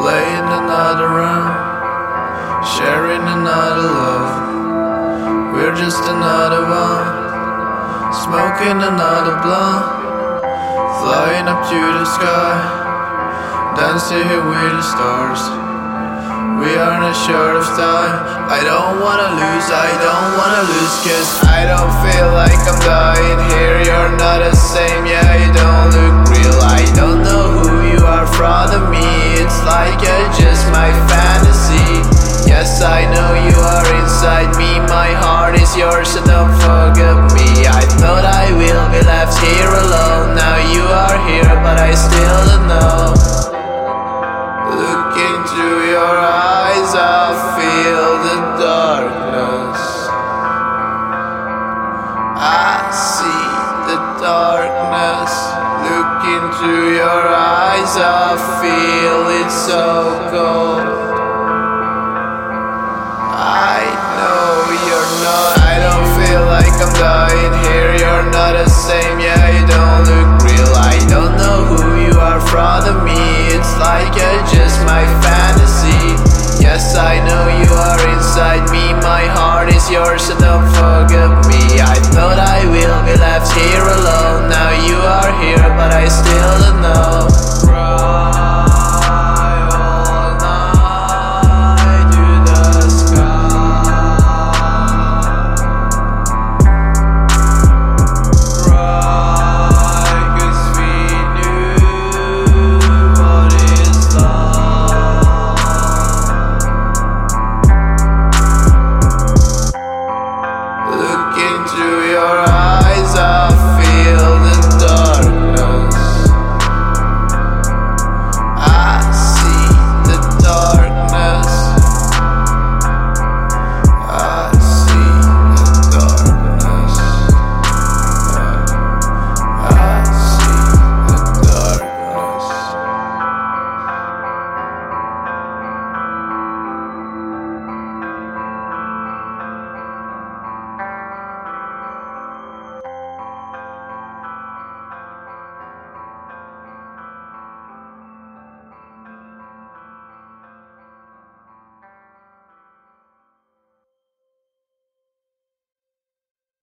playing another round, sharing another love. We're just another one, smoking another blunt, flying up to the sky, dancing here with the stars. We are not short of time. I don't wanna lose, I don't wanna lose, cause I don't feel like heart is yours, so don't forget me. I thought I will be left here alone. Now you are here, but I still don't know. Look into your eyes, I feel the darkness. I see the darkness. Look into your eyes, I feel it so cold. Like you're just my fantasy. Yes, I know you are inside me. My heart is yours, so don't